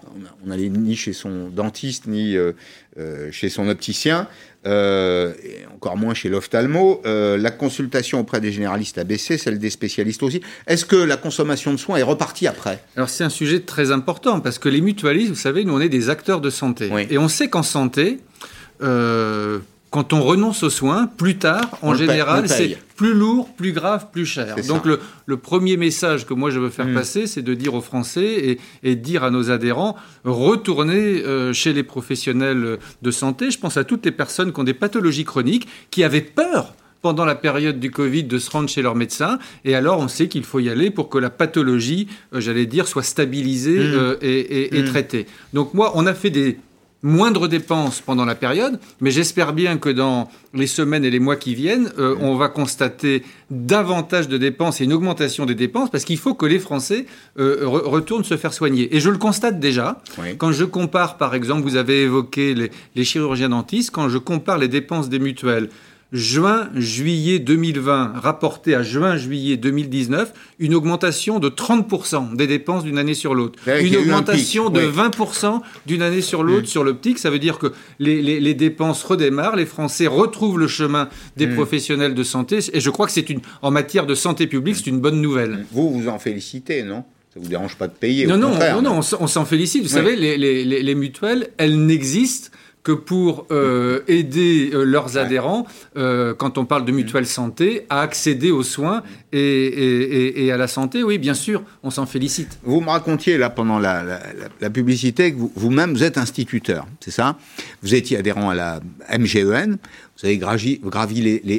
on n'allait ni chez son dentiste, ni euh, euh, chez son opticien, euh, et encore moins chez l'ophtalmo. La consultation auprès des généralistes a baissé, celle des spécialistes aussi. Est-ce que la consommation de soins est repartie après? Alors c'est un sujet très important parce que les mutualistes, vous savez, nous on est des acteurs de santé. Et on sait qu'en santé, quand on renonce aux soins, plus tard, en général, c'est plus lourd, plus grave, plus cher. Donc le, le, premier message que moi je veux faire mm. passer, c'est de dire aux Français et, et, dire à nos adhérents, retournez euh, chez les professionnels de santé. Je pense à toutes les personnes qui ont des pathologies chroniques, qui avaient peur pendant la période du Covid de se rendre chez leur médecin. Et alors, on sait qu'il faut y aller pour que la pathologie, euh, j'allais dire, soit stabilisée mm. euh, et, et mm. traitée. Donc moi, on a fait des moindres dépenses pendant la période, mais j'espère bien que dans les semaines et les mois qui viennent, euh, on va constater davantage de dépenses et une augmentation des dépenses parce qu'il faut que les Français euh, retournent se faire soigner. Et je le constate déjà. Quand je compare, par exemple, vous avez évoqué les, les chirurgiens dentistes, quand je compare les dépenses des mutuelles juin-juillet 2020 rapporté à juin-juillet 2019, une augmentation de 30% des dépenses d'une année sur l'autre. Une augmentation de 20% d'une année sur l'autre mm. sur l'optique. Ça veut dire que les, dépenses redémarrent, les Français retrouvent le chemin des mm. professionnels de santé. Et je crois que c'est une, en matière de santé publique, c'est une bonne nouvelle. Vous, vous en félicitez, non? Ça vous dérange pas de payer Non, non, non, non, on s'en félicite. Vous savez, les, les mutuelles, elles n'existent que pour euh, aider euh, leurs adhérents, euh, quand on parle de mutuelle santé, à accéder aux soins et, à la santé. Oui, bien sûr, on s'en félicite. Vous me racontiez là pendant la, publicité que vous-même vous, êtes instituteur, c'est ça? Vous étiez adhérent à la MGEN, vous avez gravi,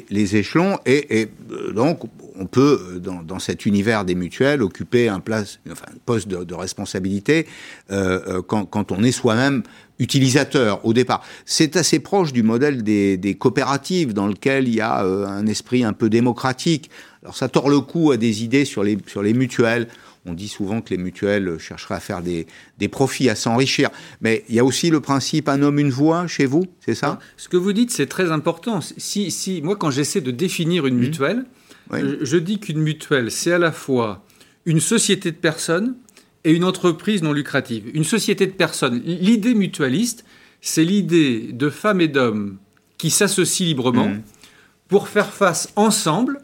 les, échelons et, donc on peut, dans, cet univers des mutuelles, occuper un, place, enfin, poste de, responsabilité quand, quand, on est soi-même utilisateur au départ. C'est assez proche du modèle des, coopératives dans lequel il y a euh, un esprit un peu démocratique. Alors ça tord le cou à des idées sur les, sur les mutuelles. On dit souvent que les mutuelles chercheraient à faire des, des profits, à s'enrichir. Mais il y a aussi le principe un homme, une voix chez vous, c'est ça? Ce que vous dites, c'est très important. Si, si, moi, quand j'essaie de définir une mmh. mutuelle, je dis qu'une mutuelle, c'est à la fois une société de personnes, et une entreprise non lucrative, une société de personnes. L'idée mutualiste, c'est l'idée de femmes et d'hommes qui s'associent librement mmh. pour faire face ensemble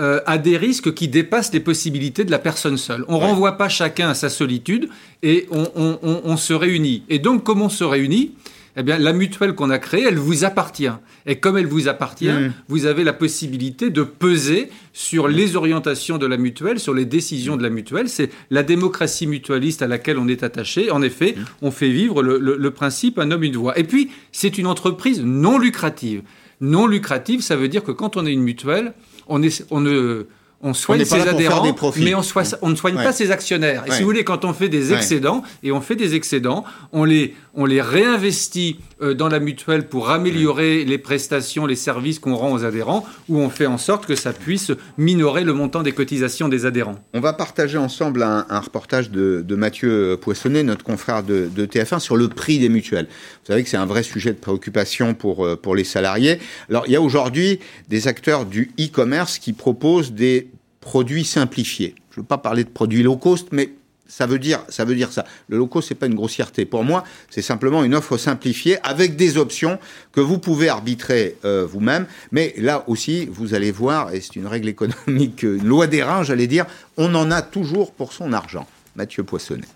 euh, à des risques qui dépassent les possibilités de la personne seule. On ne renvoie pas chacun à sa solitude et on, on se réunit. Et donc, comme on se réunit, eh bien, la mutuelle qu'on a créée, elle vous appartient. Et comme elle vous appartient, mm. vous avez la possibilité de peser sur les orientations de la mutuelle, sur les décisions de la mutuelle. C'est la démocratie mutualiste à laquelle on est attaché. En effet, mm. on fait vivre le, principe un homme, une voix. Et puis, c'est une entreprise non lucrative. Non lucrative, ça veut dire que quand on est une mutuelle, on, est, on ne on soigne ses adhérents, mais on, on, ne soigne pas ses actionnaires. Et si vous voulez, quand on fait des excédents, et on fait des excédents, on les, on les réinvestit euh, dans la mutuelle pour améliorer les prestations, les services qu'on rend aux adhérents, ou on fait en sorte que ça puisse minorer le montant des cotisations des adhérents. On va partager ensemble un, reportage de, Mathieu Poissonnet, notre confrère de, TF1, sur le prix des mutuelles. Vous savez que c'est un vrai sujet de préoccupation pour, euh, pour les salariés. Alors, il y a aujourd'hui des acteurs du e-commerce qui proposent des produits simplifiés. Je ne veux pas parler de produits low cost, mais ça veut dire ça. Veut dire ça. Le low cost, c'est pas une grossièreté. Pour moi, c'est simplement une offre simplifiée avec des options que vous pouvez arbitrer euh, vous-même. Mais là aussi, vous allez voir, et c'est une règle économique, une loi des reins, j'allais dire, on en a toujours pour son argent. Mathieu Poissonnet.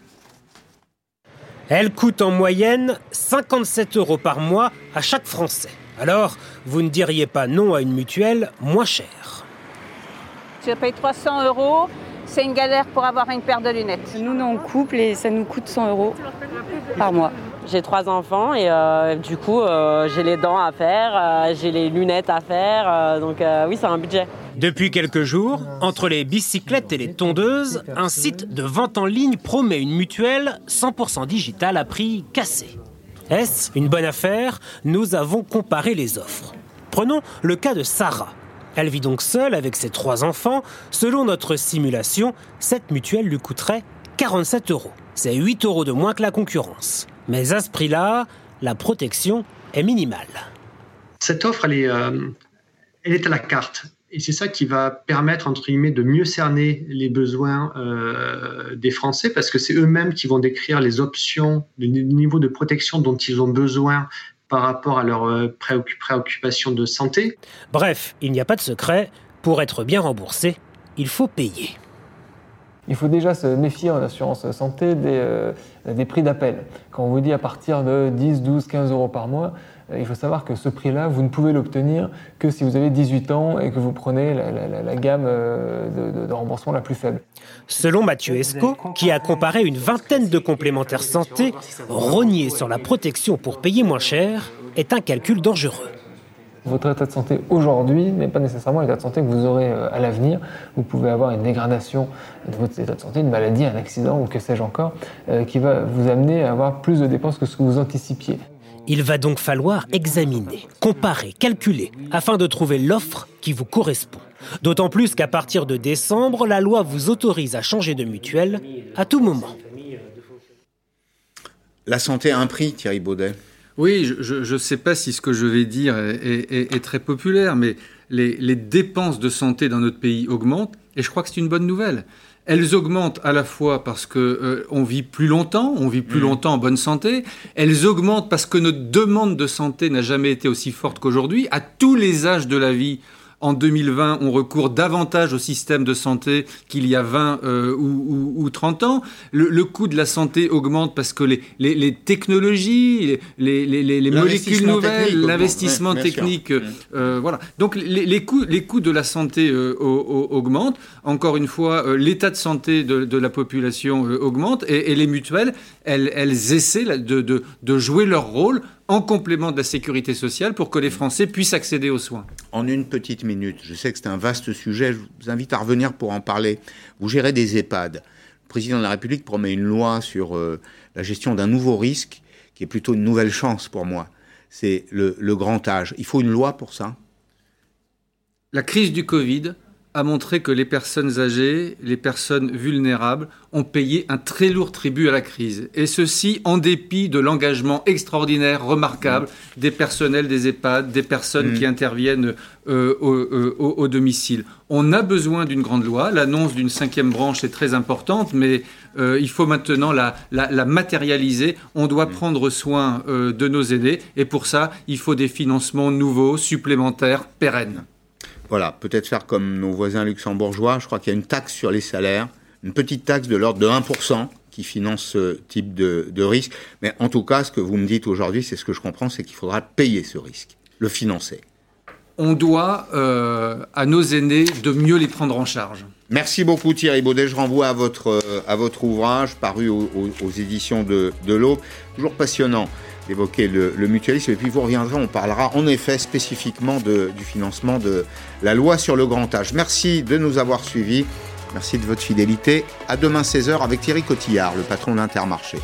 Elle coûte en moyenne 57 euros par mois à chaque Français. Alors, vous ne diriez pas non à une mutuelle moins chère. Je paye 300 euros. C'est une galère pour avoir une paire de lunettes. Nous, on est en couple et ça nous coûte 100 euros par mois. J'ai trois enfants et euh, du coup, euh, j'ai les dents à faire, euh, j'ai les lunettes à faire. donc oui, c'est un budget. Depuis quelques jours, entre les bicyclettes et les tondeuses, un site de vente en ligne promet une mutuelle 100% digitale à prix cassé. Est-ce une bonne affaire? Nous avons comparé les offres. Prenons le cas de Sarah. Elle vit donc seule avec ses trois enfants. Selon notre simulation, cette mutuelle lui coûterait 47 euros. C'est 8 euros de moins que la concurrence. Mais à ce prix-là, la protection est minimale. Cette offre, elle est, euh, elle est à la carte. Et c'est ça qui va permettre, entre guillemets, de mieux cerner les besoins euh, des Français, parce que c'est eux-mêmes qui vont décrire les options, le niveau de protection dont ils ont besoin par rapport à leurs euh, préoccupations de santé. Bref, il n'y a pas de secret. Pour être bien remboursé, il faut payer. Il faut déjà se méfier en assurance santé des, euh, des prix d'appel. Quand on vous dit à partir de 10, 12, 15 euros par mois, Euh, il faut savoir que ce prix-là, vous ne pouvez l'obtenir que si vous avez 18 ans et que vous prenez la, gamme de, de, remboursement la plus faible. Selon Mathieu Esco, qui a comparé une vingtaine de complémentaires santé, rogner sur la protection pour payer moins cher est un calcul dangereux. Votre état de santé aujourd'hui n'est pas nécessairement l'état de santé que vous aurez euh, à l'avenir. Vous pouvez avoir une dégradation de votre état de santé, une maladie, un accident ou que sais-je encore, euh, qui va vous amener à avoir plus de dépenses que ce que vous anticipiez. Il va donc falloir examiner, comparer, calculer, afin de trouver l'offre qui vous correspond. D'autant plus qu'à partir de décembre, la loi vous autorise à changer de mutuelle à tout moment. La santé a un prix, Thierry Baudet. Oui, je ne sais pas si ce que je vais dire est, très populaire, mais les, dépenses de santé dans notre pays augmentent, et je crois que c'est une bonne nouvelle. Elles augmentent à la fois parce que euh, on vit plus longtemps, on vit plus mmh. longtemps en bonne santé. Elles augmentent parce que notre demande de santé n'a jamais été aussi forte qu'aujourd'hui. À tous les âges de la vie, en 2020, on recourt davantage au système de santé qu'il y a 20 euh, ou, 30 ans. Le, coût de la santé augmente parce que les, technologies, les, molécules nouvelles, l'investissement technique, euh, voilà. Donc les, coûts, les coûts de la santé euh, augmentent. Encore une fois, l'état de santé de, la population augmente et, les mutuelles, elles, essaient de, de jouer leur rôle en complément de la sécurité sociale pour que les Français puissent accéder aux soins. En une petite minute, je sais que c'est un vaste sujet, je vous invite à revenir pour en parler. Vous gérez des EHPAD. Le président de la République promet une loi sur euh, la gestion d'un nouveau risque, qui est plutôt une nouvelle chance pour moi. C'est le, le grand âge. Il faut une loi pour ça? La crise du Covid a montré que les personnes âgées, les personnes vulnérables ont payé un très lourd tribut à la crise. Et ceci en dépit de l'engagement extraordinaire, remarquable des personnels des EHPAD, des personnes mm. qui interviennent euh, euh, au, domicile. On a besoin d'une grande loi. L'annonce d'une cinquième branche est très importante, mais euh, il faut maintenant la, la, matérialiser. On doit mm. prendre soin de nos aînés. Et pour ça, il faut des financements nouveaux, supplémentaires, pérennes. Voilà, peut-être faire comme nos voisins luxembourgeois. Je crois qu'il y a une taxe sur les salaires, une petite taxe de l'ordre de 1% qui finance ce type de, risque. Mais en tout cas, ce que vous me dites aujourd'hui, c'est ce que je comprends, c'est qu'il faudra payer ce risque, le financer. On doit euh, à nos aînés de mieux les prendre en charge. Merci beaucoup Thierry Baudet. Je renvoie à votre, euh, à votre ouvrage paru aux, éditions de, de l'Aube. Toujours passionnant d'évoquer le, mutualisme. Et puis vous reviendrez, on parlera en effet spécifiquement du financement de la loi sur le grand âge. Merci de nous avoir suivis. Merci de votre fidélité. À demain 16h avec Thierry Cotillard, le patron d'Intermarché.